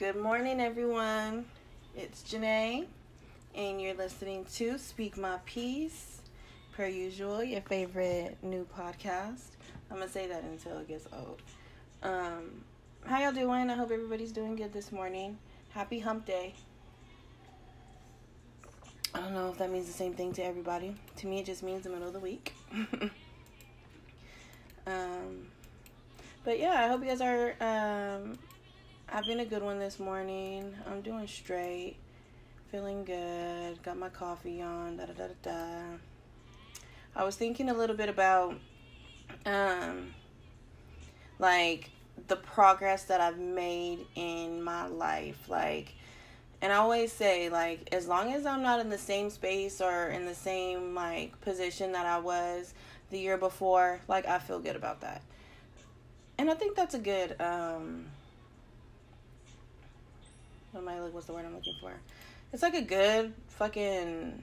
Good morning, everyone. It's Janae, and you're listening to Speak My Piece, per usual, your favorite new podcast. I'm gonna say that until it gets old. Um, how y'all doing? I hope everybody's doing good this morning. Happy Hump Day. I don't know if that means the same thing to everybody. To me, it just means the middle of the week. um, but yeah, I hope you guys are um, having a good one this morning. I'm doing straight, feeling good. Got my coffee on. Da da da da da. I was thinking a little bit about um, like the progress that I've made in my life, like and I always say like as long as I'm not in the same space or in the same like position that I was the year before, like I feel good about that. And I think that's a good um what am I like what's the word I'm looking for? It's like a good fucking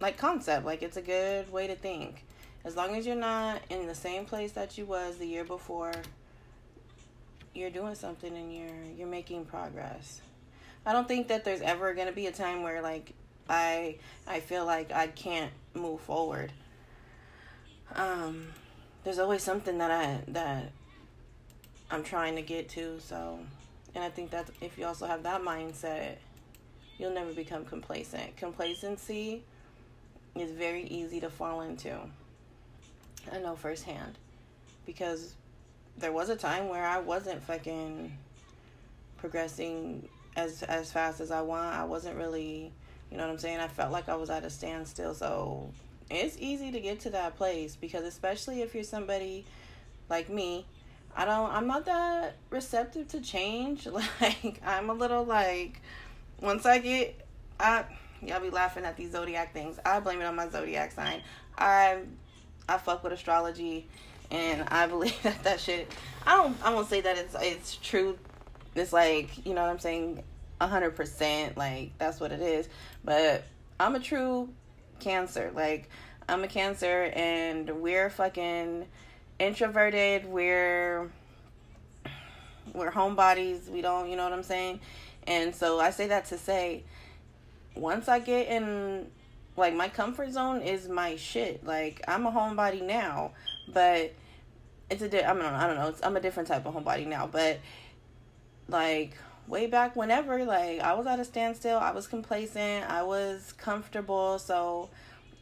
like concept. Like it's a good way to think. As long as you're not in the same place that you was the year before, you're doing something and you're you're making progress. I don't think that there's ever gonna be a time where like I I feel like I can't move forward. Um, there's always something that I that I'm trying to get to. So, and I think that if you also have that mindset, you'll never become complacent. Complacency is very easy to fall into. I know firsthand because there was a time where I wasn't fucking progressing as as fast as I want. I wasn't really, you know what I'm saying? I felt like I was at a standstill. So it's easy to get to that place because especially if you're somebody like me, I don't I'm not that receptive to change. Like I'm a little like once I get I y'all be laughing at these zodiac things. I blame it on my zodiac sign. I I fuck with astrology and I believe that that shit I don't I won't say that it's it's true it's like you know what i'm saying 100% like that's what it is but i'm a true cancer like i'm a cancer and we're fucking introverted we're we're homebodies we don't you know what i'm saying? And so i say that to say once i get in like my comfort zone is my shit. Like i'm a homebody now but it's a di- I, mean, I don't know it's, i'm a different type of homebody now but like way back whenever like i was at a standstill i was complacent i was comfortable so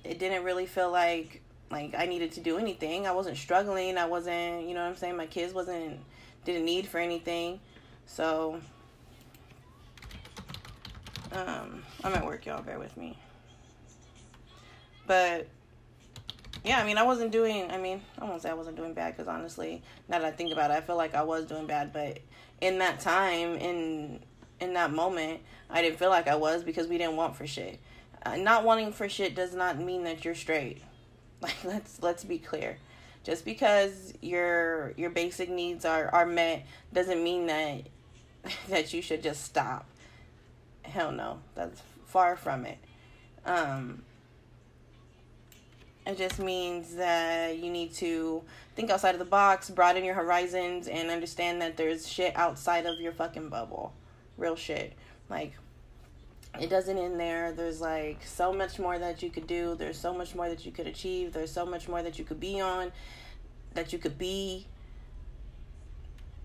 it didn't really feel like like i needed to do anything i wasn't struggling i wasn't you know what i'm saying my kids wasn't didn't need for anything so um i'm at work y'all bear with me but yeah, I mean, I wasn't doing. I mean, I won't say I wasn't doing bad because honestly, now that I think about it, I feel like I was doing bad. But in that time, in in that moment, I didn't feel like I was because we didn't want for shit. Uh, not wanting for shit does not mean that you're straight. Like let's let's be clear. Just because your your basic needs are are met doesn't mean that that you should just stop. Hell no, that's far from it. Um, it just means that you need to think outside of the box, broaden your horizons, and understand that there's shit outside of your fucking bubble. Real shit. Like, it doesn't end there. There's like so much more that you could do. There's so much more that you could achieve. There's so much more that you could be on, that you could be.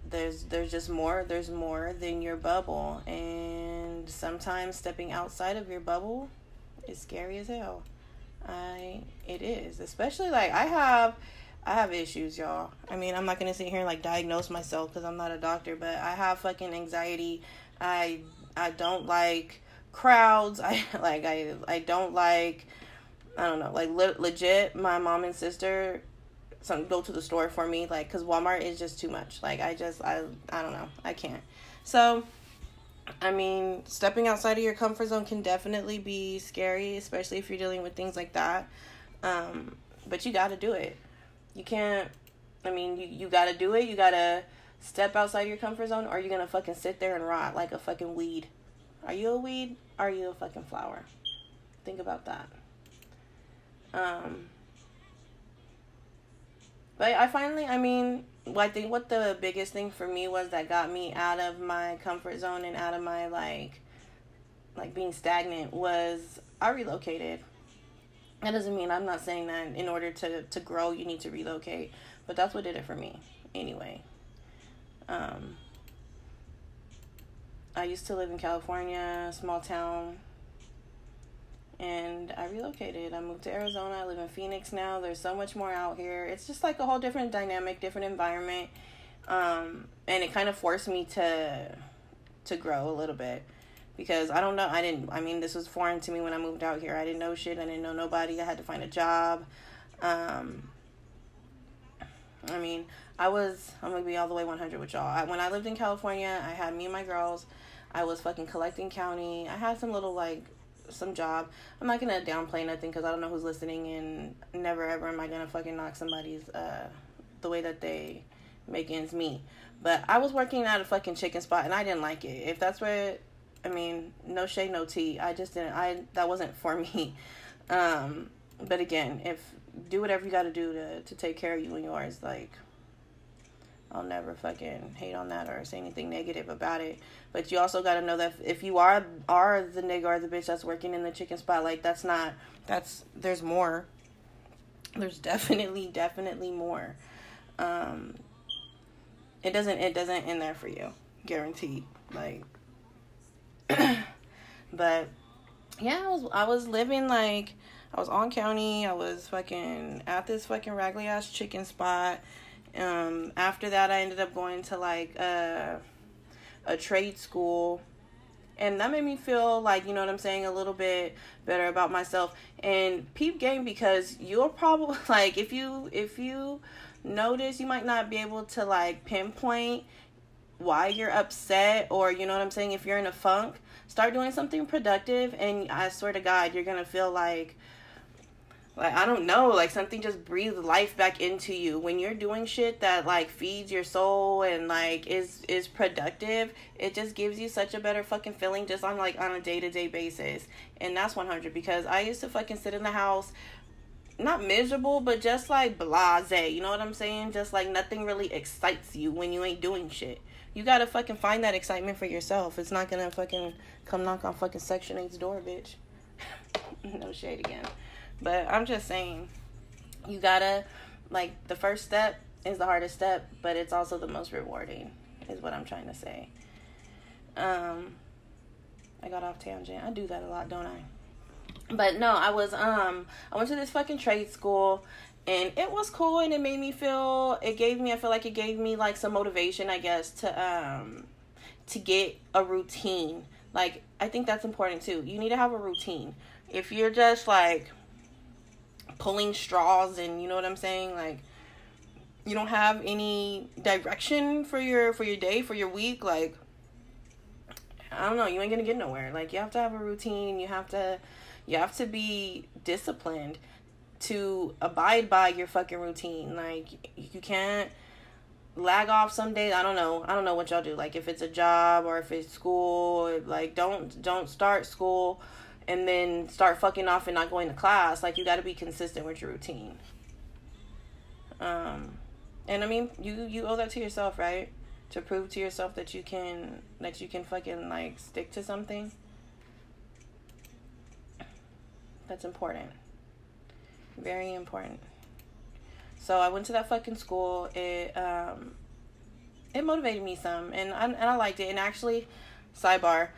There's there's just more. There's more than your bubble, and sometimes stepping outside of your bubble is scary as hell. I it is, especially like I have I have issues, y'all. I mean, I'm not gonna sit here and like diagnose myself because I'm not a doctor, but I have fucking anxiety. I I don't like crowds. I like I I don't like I don't know like le- legit. My mom and sister some go to the store for me like because Walmart is just too much. Like I just I I don't know I can't. So I mean, stepping outside of your comfort zone can definitely be scary, especially if you're dealing with things like that. Um, but you got to do it. You can't. I mean, you you got to do it. You got to step outside your comfort zone, or you're gonna fucking sit there and rot like a fucking weed. Are you a weed? Are you a fucking flower? Think about that. Um. But I finally, I mean, I think what the biggest thing for me was that got me out of my comfort zone and out of my like, like being stagnant was I relocated. That doesn't mean I'm not saying that in order to to grow you need to relocate, but that's what did it for me anyway. Um, I used to live in California, small town, and I relocated. I moved to Arizona. I live in Phoenix now. There's so much more out here. It's just like a whole different dynamic, different environment, um, and it kind of forced me to to grow a little bit because I don't know. I didn't. I mean, this was foreign to me when I moved out here. I didn't know shit. I didn't know nobody. I had to find a job. Um, I mean, I was. I'm gonna be all the way 100 with y'all. I, when I lived in California, I had me and my girls. I was fucking collecting county. I had some little like some job. I'm not gonna downplay nothing because I don't know who's listening, and never ever am I gonna fucking knock somebody's uh the way that they make ends meet. But I was working at a fucking chicken spot, and I didn't like it. If that's what I mean, no shade, no tea. I just didn't. I that wasn't for me. Um, but again, if do whatever you got to do to to take care of you and yours, like I'll never fucking hate on that or say anything negative about it. But you also got to know that if you are are the nigga or the bitch that's working in the chicken spot, like that's not that's there's more. There's definitely definitely more. Um, it doesn't it doesn't end there for you, guaranteed. Like, but yeah, I was I was living like I was on county. I was fucking at this fucking raggedy ass chicken spot um, after that, I ended up going to like a, a trade school. And that made me feel like, you know what I'm saying, a little bit better about myself. And peep game because you'll probably like if you if you notice you might not be able to like pinpoint why you're upset or you know what I'm saying, if you're in a funk, start doing something productive and I swear to God, you're gonna feel like like I don't know, like something just breathes life back into you when you're doing shit that like feeds your soul and like is is productive. It just gives you such a better fucking feeling just on like on a day to day basis, and that's one hundred because I used to fucking sit in the house, not miserable, but just like blase. You know what I'm saying? Just like nothing really excites you when you ain't doing shit. You gotta fucking find that excitement for yourself. It's not gonna fucking come knock on fucking Section 8's door, bitch. no shade again. But I'm just saying, you gotta, like, the first step is the hardest step, but it's also the most rewarding, is what I'm trying to say. Um, I got off tangent. I do that a lot, don't I? But no, I was, um, I went to this fucking trade school and it was cool and it made me feel it gave me i feel like it gave me like some motivation i guess to um to get a routine like i think that's important too you need to have a routine if you're just like pulling straws and you know what I'm saying? Like you don't have any direction for your for your day, for your week, like I don't know, you ain't gonna get nowhere. Like you have to have a routine, you have to you have to be disciplined to abide by your fucking routine. Like you can't lag off some days. I don't know. I don't know what y'all do. Like if it's a job or if it's school, like don't don't start school and then start fucking off and not going to class. Like you got to be consistent with your routine. Um, and I mean, you you owe that to yourself, right? To prove to yourself that you can that you can fucking like stick to something. That's important. Very important. So I went to that fucking school. It um it motivated me some and I, and I liked it and actually sidebar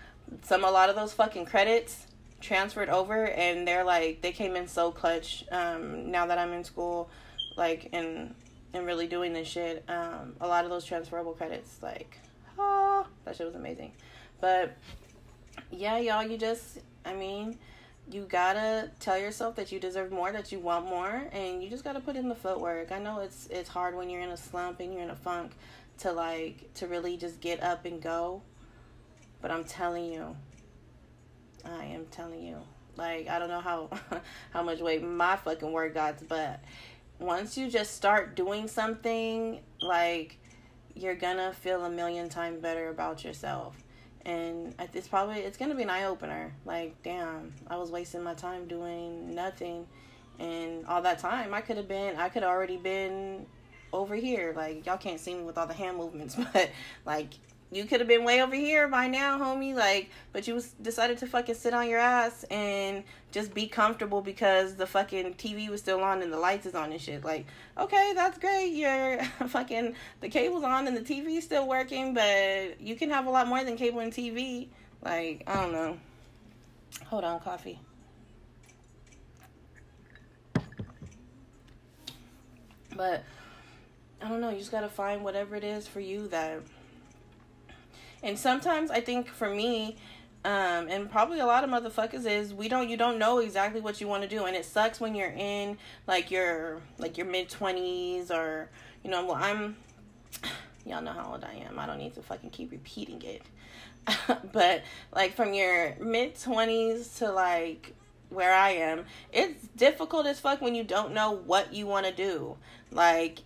some a lot of those fucking credits transferred over and they're like they came in so clutch um now that I'm in school like and and really doing this shit um a lot of those transferable credits like oh that shit was amazing. But yeah y'all you just I mean you gotta tell yourself that you deserve more that you want more and you just gotta put in the footwork. I know it's it's hard when you're in a slump and you're in a funk to like to really just get up and go but I'm telling you I am telling you. Like I don't know how how much weight my fucking word got, but once you just start doing something, like you're gonna feel a million times better about yourself. And it's probably it's gonna be an eye opener. Like, damn, I was wasting my time doing nothing, and all that time I could have been I could already been over here. Like y'all can't see me with all the hand movements, but like you could have been way over here by now, homie. Like, but you decided to fucking sit on your ass and just be comfortable because the fucking TV was still on and the lights is on and shit. Like, okay, that's great. You're fucking the cable's on and the TV's still working, but you can have a lot more than cable and TV. Like, I don't know. Hold on, coffee. But I don't know, you just gotta find whatever it is for you that and sometimes I think for me, um, and probably a lot of motherfuckers is we don't you don't know exactly what you want to do. And it sucks when you're in like your like your mid 20s or you know well I'm y'all know how old I am. I don't need to fucking keep repeating it. But like from your mid 20s to like where I am it's difficult as fuck when you don't know what you want to do. Like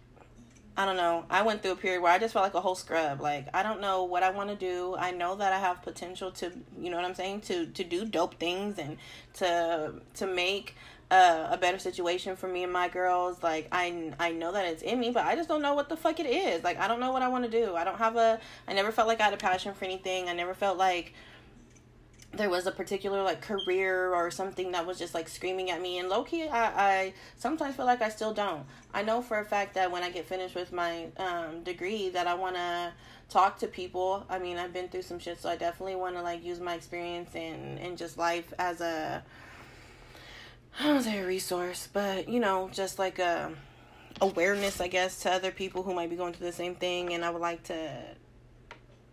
I don't know. I went through a period where I just felt like a whole scrub. Like I don't know what I want to do. I know that I have potential to, you know what I'm saying, to to do dope things and to to make uh, a better situation for me and my girls. Like I I know that it's in me, but I just don't know what the fuck it is. Like I don't know what I want to do. I don't have a. I never felt like I had a passion for anything. I never felt like there was a particular like career or something that was just like screaming at me and low key I, I sometimes feel like I still don't. I know for a fact that when I get finished with my um, degree that I want to talk to people. I mean, I've been through some shit so I definitely want to like use my experience and and just life as a I don't say a resource, but you know, just like a awareness I guess to other people who might be going through the same thing and I would like to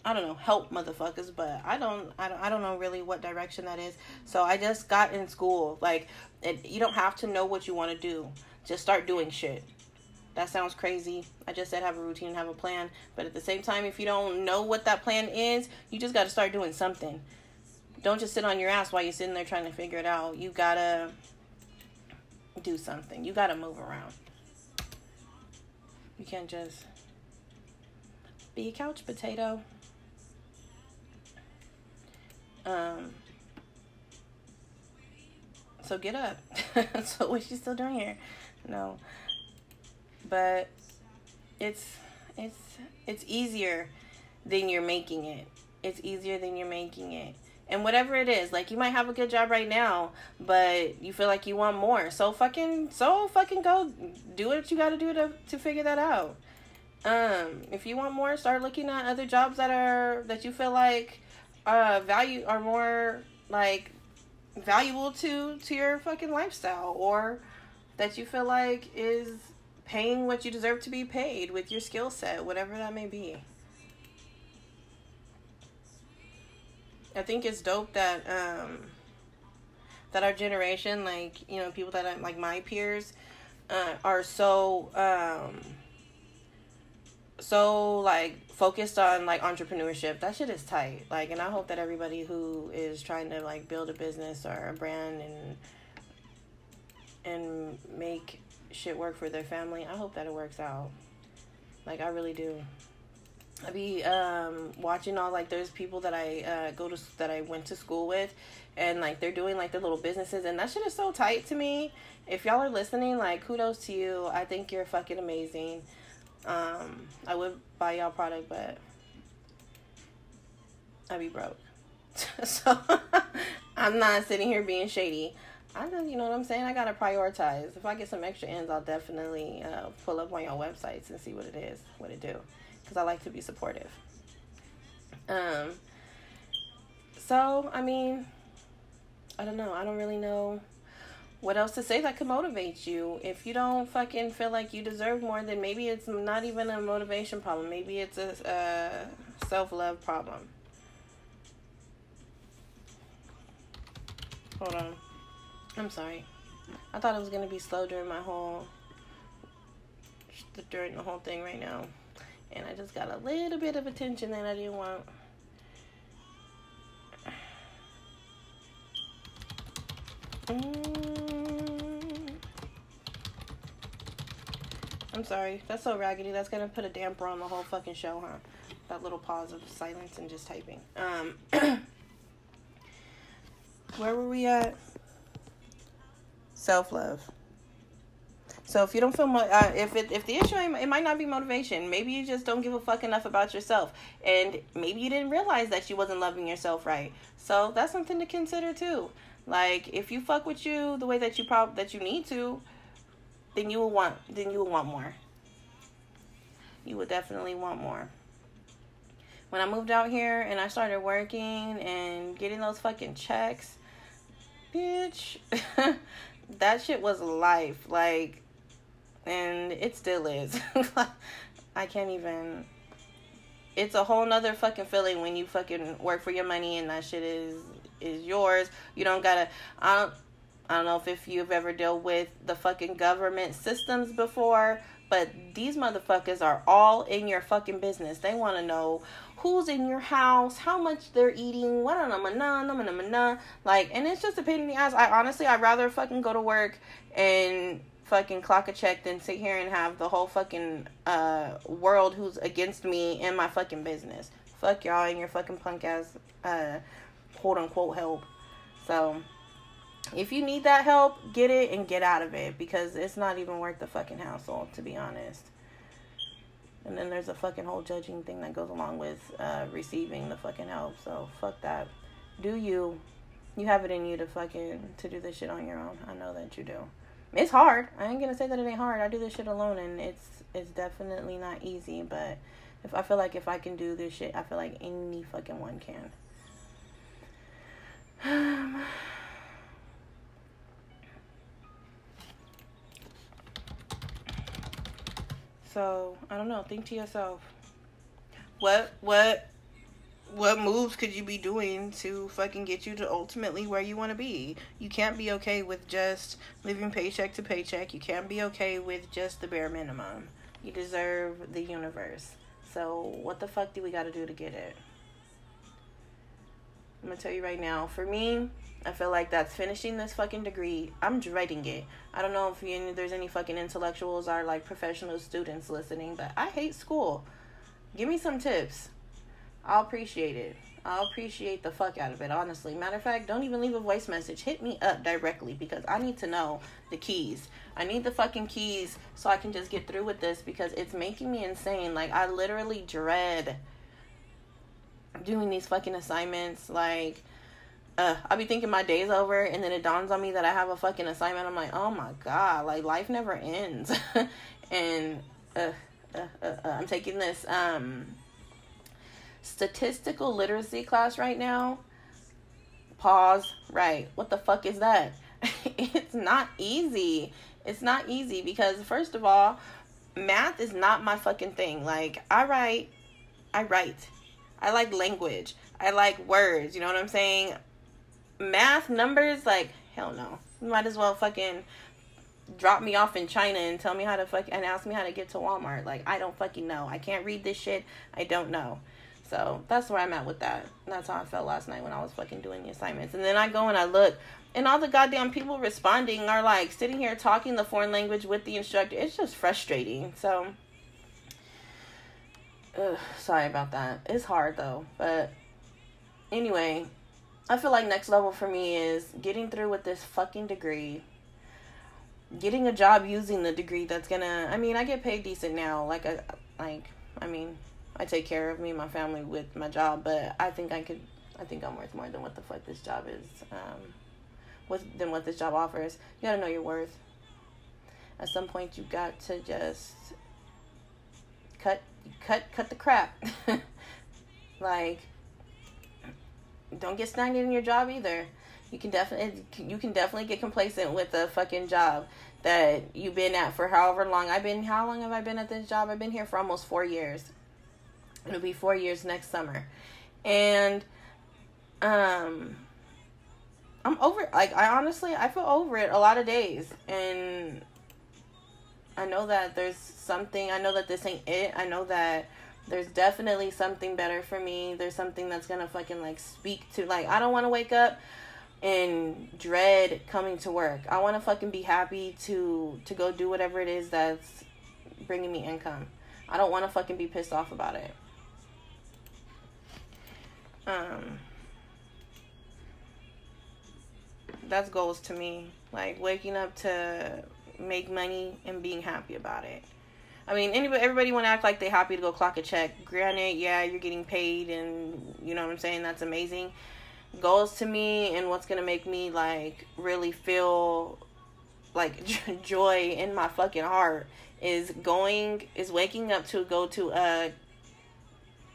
I don't know, help motherfuckers, but I don't, I don't, I don't know really what direction that is. So I just got in school. Like, it, you don't have to know what you want to do. Just start doing shit. That sounds crazy. I just said have a routine, have a plan. But at the same time, if you don't know what that plan is, you just got to start doing something. Don't just sit on your ass while you're sitting there trying to figure it out. You gotta do something. You gotta move around. You can't just be a couch potato. So get up. so what's she still doing here? No. But it's it's it's easier than you're making it. It's easier than you're making it. And whatever it is, like you might have a good job right now, but you feel like you want more. So fucking so fucking go do what you got to do to to figure that out. Um, if you want more, start looking at other jobs that are that you feel like uh value are more like valuable to to your fucking lifestyle or that you feel like is paying what you deserve to be paid with your skill set, whatever that may be. I think it's dope that um that our generation, like, you know, people that are like my peers, uh, are so um so like focused on like entrepreneurship. That shit is tight. Like, and I hope that everybody who is trying to like build a business or a brand and and make shit work for their family, I hope that it works out. Like, I really do. I be um watching all like there's people that I uh go to that I went to school with and like they're doing like their little businesses and that shit is so tight to me. If y'all are listening, like kudos to you. I think you're fucking amazing. Um, I would buy y'all product, but I'd be broke. so I'm not sitting here being shady. I know, you know what I'm saying? I gotta prioritize. If I get some extra ends, I'll definitely uh, pull up on your websites and see what it is, what it do, because I like to be supportive. Um. So I mean, I don't know. I don't really know what else to say that could motivate you? If you don't fucking feel like you deserve more, then maybe it's not even a motivation problem. Maybe it's a, a self love problem. Hold on. I'm sorry. I thought it was gonna be slow during my whole during the whole thing right now, and I just got a little bit of attention that I didn't want. Mm. I'm sorry. That's so raggedy. That's gonna put a damper on the whole fucking show, huh? That little pause of silence and just typing. Um, where were we at? Self love. So if you don't feel, mo- uh, if it, if the issue, it might not be motivation. Maybe you just don't give a fuck enough about yourself, and maybe you didn't realize that you wasn't loving yourself right. So that's something to consider too. Like if you fuck with you the way that you prob that you need to, then you will want then you will want more. You would definitely want more. When I moved out here and I started working and getting those fucking checks, bitch, that shit was life. Like and it still is. I can't even. It's a whole nother fucking feeling when you fucking work for your money and that shit is is yours. You don't gotta. I don't. I don't know if, if you've ever dealt with the fucking government systems before, but these motherfuckers are all in your fucking business. They want to know who's in your house, how much they're eating, what on them, like, and it's just a pain in the ass. I honestly, I'd rather fucking go to work and fucking clock a check than sit here and have the whole fucking uh world who's against me in my fucking business. Fuck y'all and your fucking punk ass uh quote unquote help. So if you need that help, get it and get out of it because it's not even worth the fucking hassle, to be honest. And then there's a fucking whole judging thing that goes along with uh, receiving the fucking help. So fuck that. Do you? You have it in you to fucking to do this shit on your own. I know that you do it's hard. I ain't gonna say that it ain't hard. I do this shit alone, and it's it's definitely not easy. But if I feel like if I can do this shit, I feel like any fucking one can. so I don't know. Think to yourself. What what what moves could you be doing to fucking get you to ultimately where you want to be? You can't be okay with just living paycheck to paycheck. You can't be okay with just the bare minimum. You deserve the universe. So, what the fuck do we got to do to get it? I'm to tell you right now. For me, I feel like that's finishing this fucking degree. I'm dreading it. I don't know if you, there's any fucking intellectuals or like professional students listening, but I hate school. Give me some tips I'll appreciate it. I'll appreciate the fuck out of it, honestly. Matter of fact, don't even leave a voice message. Hit me up directly because I need to know the keys. I need the fucking keys so I can just get through with this because it's making me insane. Like, I literally dread doing these fucking assignments. Like, uh, I'll be thinking my day's over and then it dawns on me that I have a fucking assignment. I'm like, oh my god, like, life never ends. and, uh, uh, I'm taking this, um, statistical literacy class right now. Pause. Right. What the fuck is that? it's not easy. It's not easy because, first of all, math is not my fucking thing. Like, I write, I write. I like language. I like words. You know what I'm saying? Math, numbers, like, hell no. You might as well fucking drop me off in China and tell me how to fuck and ask me how to get to Walmart. Like, I don't fucking know. I can't read this shit. I don't know. So that's where I'm at with that. That's how I felt last night when I was fucking doing the assignments. And then I go and I look, and all the goddamn people responding are like sitting here talking the foreign language with the instructor. It's just frustrating. So, ugh, sorry about that. It's hard though. But anyway, I feel like next level for me is getting through with this fucking degree. Getting a job using the degree that's gonna. I mean, I get paid decent now. Like I, like I mean, I take care of me and my family with my job, but I think I could I think I'm worth more than what the fuck this job is. Um with than what this job offers. You gotta know your worth. At some point you got to just cut cut cut the crap. like don't get stagnant in your job either. You can definitely you can definitely get complacent with a fucking job that you've been at for however long. I've been how long have I been at this job? I've been here for almost 4 years. It'll be four years next summer. And um I'm over like I honestly I feel over it a lot of days and I know that there's something I know that this ain't it. I know that there's definitely something better for me. There's something that's gonna fucking like speak to like I don't wanna wake up and dread coming to work. I wanna fucking be happy to to go do whatever it is that's bringing me income. I don't wanna fucking be pissed off about it um that's goals to me like waking up to make money and being happy about it. I mean, anybody, everybody want to act like they happy to go clock a check. Granted, yeah, you're getting paid, and you know what I'm saying. That's amazing. Goals to me, and what's gonna make me like really feel like joy in my fucking heart is going is waking up to go to a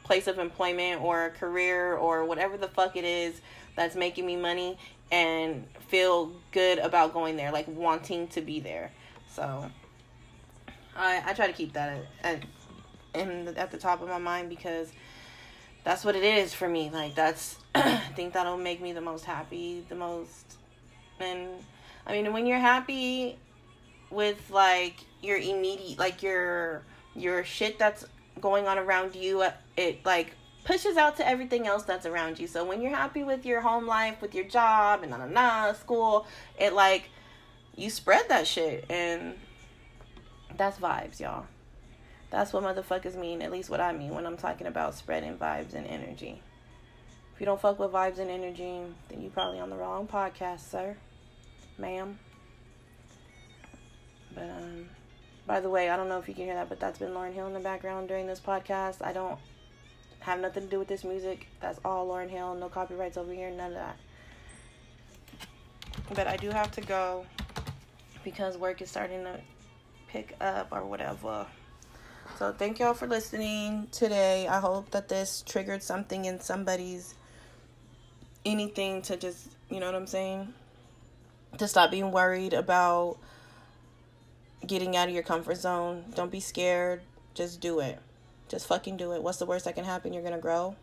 place of employment or a career or whatever the fuck it is that's making me money and feel good about going there, like wanting to be there. So I I try to keep that at, in at the top of my mind because that's what it is for me. Like that's I think that'll make me the most happy, the most and I mean when you're happy with like your immediate like your your shit that's going on around you uh, it like pushes out to everything else that's around you. So when you're happy with your home life, with your job and na na na school, it like you spread that shit and that's vibes, y'all. That's what motherfuckers mean, at least what I mean when I'm talking about spreading vibes and energy. If you don't fuck with vibes and energy, then you probably on the wrong podcast, sir. Ma'am. But um by the way, I don't know if you can hear that, but that's been Lauryn Hill in the background during this podcast. I don't have nothing to do with this music. That's all Lauryn Hill. No copyrights over here. None of that. But I do have to go because work is starting to pick up or whatever. So thank y'all for listening today. I hope that this triggered something in somebody's anything to just, you know what I'm saying? To stop being worried about getting out of your comfort zone. Don't be scared. Just do it. Just fucking do it. What's the worst that can happen? You're gonna grow.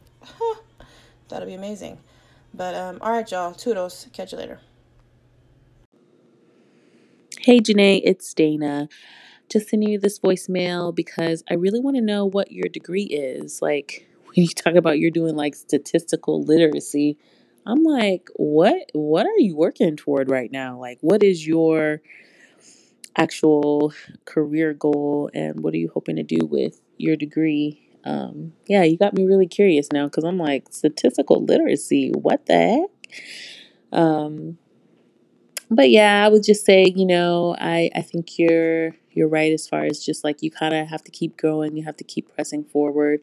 That'll be amazing. But um, all right, y'all. Toodles. Catch you later. Hey, Janae, it's Dana. Just sending you this voicemail because I really want to know what your degree is. Like, when you talk about you're doing like statistical literacy, I'm like, what? What are you working toward right now? Like, what is your actual career goal, and what are you hoping to do with your degree. Um, yeah, you got me really curious now because I'm like, statistical literacy, what the heck? Um, but yeah, I would just say, you know, I, I think you're you're right as far as just like you kind of have to keep growing, you have to keep pressing forward.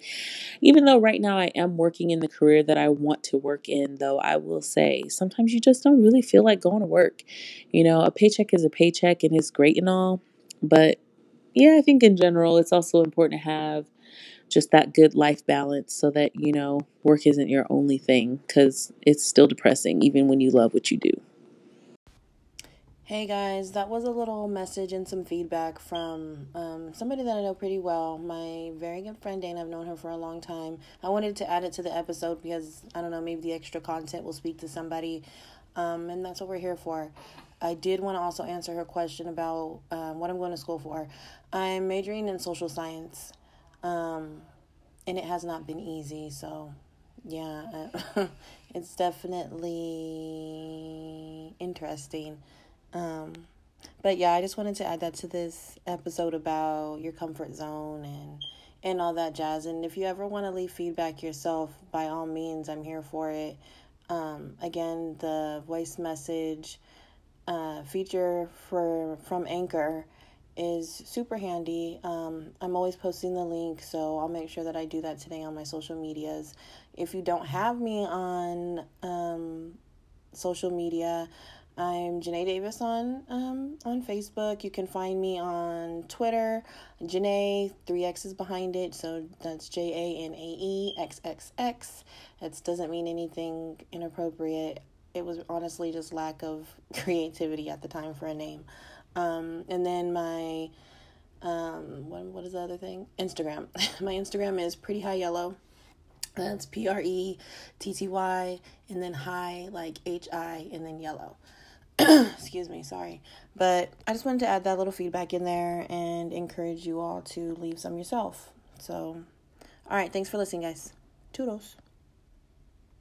Even though right now I am working in the career that I want to work in, though I will say sometimes you just don't really feel like going to work. You know, a paycheck is a paycheck and it's great and all, but yeah, I think in general, it's also important to have just that good life balance so that, you know, work isn't your only thing because it's still depressing even when you love what you do. Hey guys, that was a little message and some feedback from um, somebody that I know pretty well. My very good friend Dana. I've known her for a long time. I wanted to add it to the episode because I don't know, maybe the extra content will speak to somebody, um, and that's what we're here for. I did want to also answer her question about um, what I'm going to school for. I'm majoring in social science, um, and it has not been easy. So, yeah, it's definitely interesting. Um, but yeah, I just wanted to add that to this episode about your comfort zone and and all that jazz. And if you ever want to leave feedback yourself, by all means, I'm here for it. Um, again, the voice message uh, feature for from Anchor is super handy. Um, I'm always posting the link, so I'll make sure that I do that today on my social medias. If you don't have me on um, social media, I'm Janae Davis on um, on Facebook. You can find me on Twitter, Janae, three X's behind it, so that's J A N A E X X X. That doesn't mean anything inappropriate it was honestly just lack of creativity at the time for a name. Um, and then my um, what what is the other thing? Instagram. my Instagram is pretty high yellow. That's P R E T T Y and then high like H I and then yellow. Excuse me, sorry. But I just wanted to add that little feedback in there and encourage you all to leave some yourself. So, all right, thanks for listening, guys. Toodles.